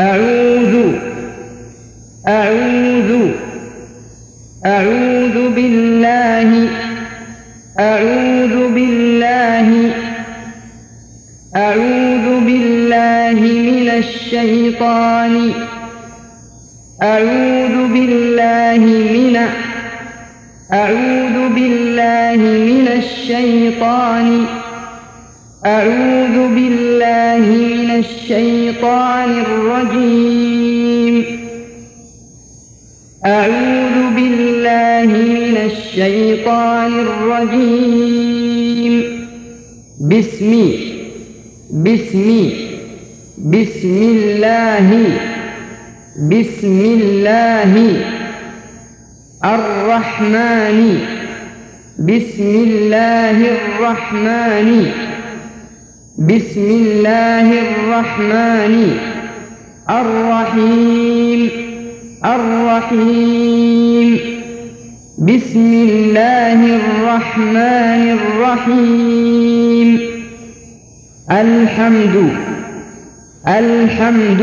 أعوذ أعوذ أعوذ بالله أعوذ بالله أعوذ بالله من الشيطان أعوذ بالله من أعوذ بالله من الشيطان. أعوذ بالله من الشيطان الرجيم. أعوذ بالله من الشيطان الرجيم. بسمي بسمي بسم الله بسم الله الرحمن بسم الله الرحمن. بسم الله الرحمن الرحيم الرحيم بسم الله الرحمن الرحيم الحمد الحمد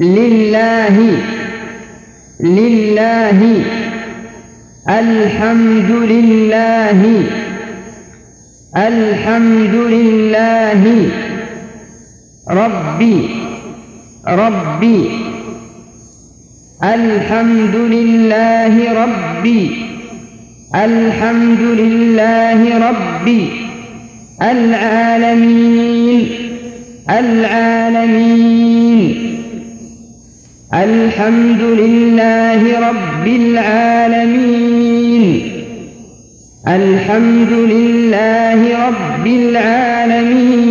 لله لله الحمد لله الحمد لله ربي ربي. الحمد لله ربي. الحمد لله ربي. العالمين العالمين. الحمد لله رب العالمين. الحمد لله رب العالمين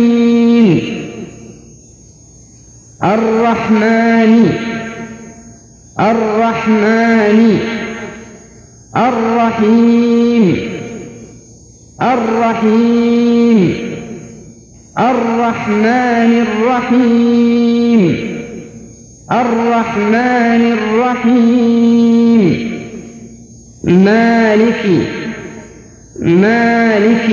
الرحمن الرحمن الرحيم الرحيم الرحمن الرحيم الرحمن الرحيم مالك مالك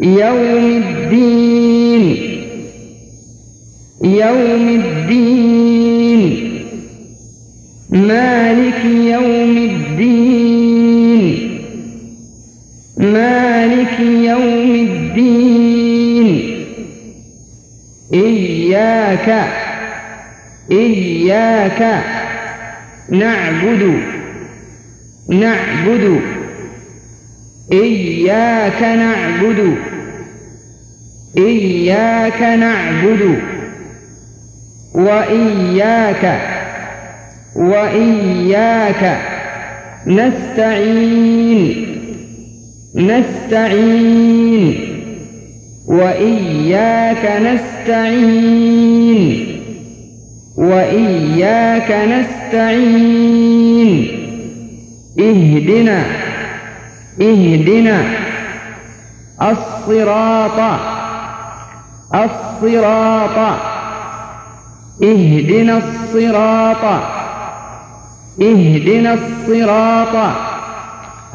يوم الدين. يوم الدين. مالك يوم الدين. مالك يوم الدين. إياك إياك نعبد نعبد إياك نعبد. إياك نعبد. وإياك. وإياك. نستعين. نستعين. وإياك نستعين. وإياك نستعين. اهدنا اهدنا الصراط الصراط اهدنا الصراط اهدنا الصراط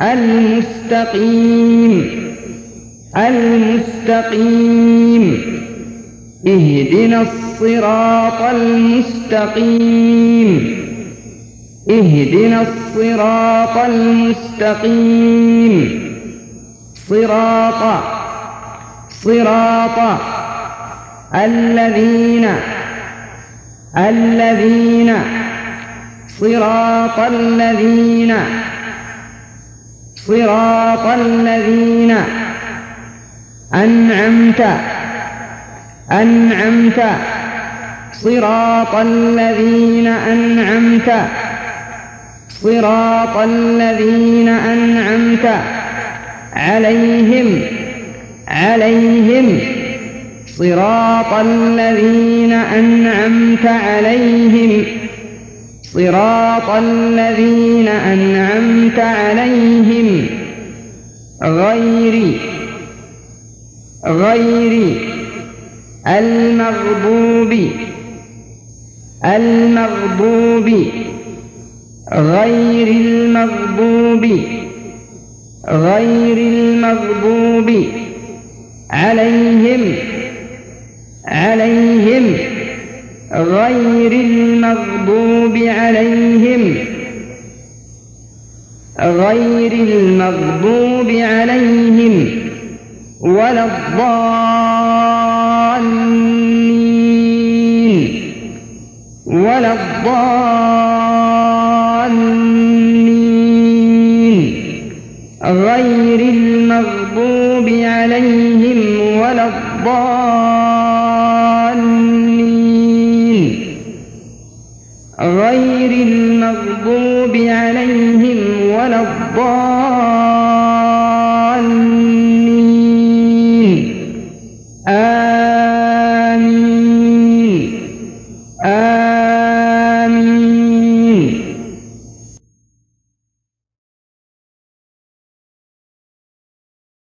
المستقيم المستقيم اهدنا الصراط المستقيم. اهدنا الصراط المستقيم. صراط صراط الذين الذين صراط الذين صراط الذين. أنعمت أنعمت. صراط الذين أنعمت. صراط الذين أنعمت عليهم عليهم. صراط الذين أنعمت عليهم صراط الذين أنعمت عليهم. غير غير المغضوب المغضوب. غير المغضوب غير المغضوب. عليهم عليهم. غير المغضوب عليهم. غير المغضوب عليهم ولا الضالين ولا الضالين. غير المغضوب عليهم ولا الضالين. غير المغضوب عليهم ولا الضالين.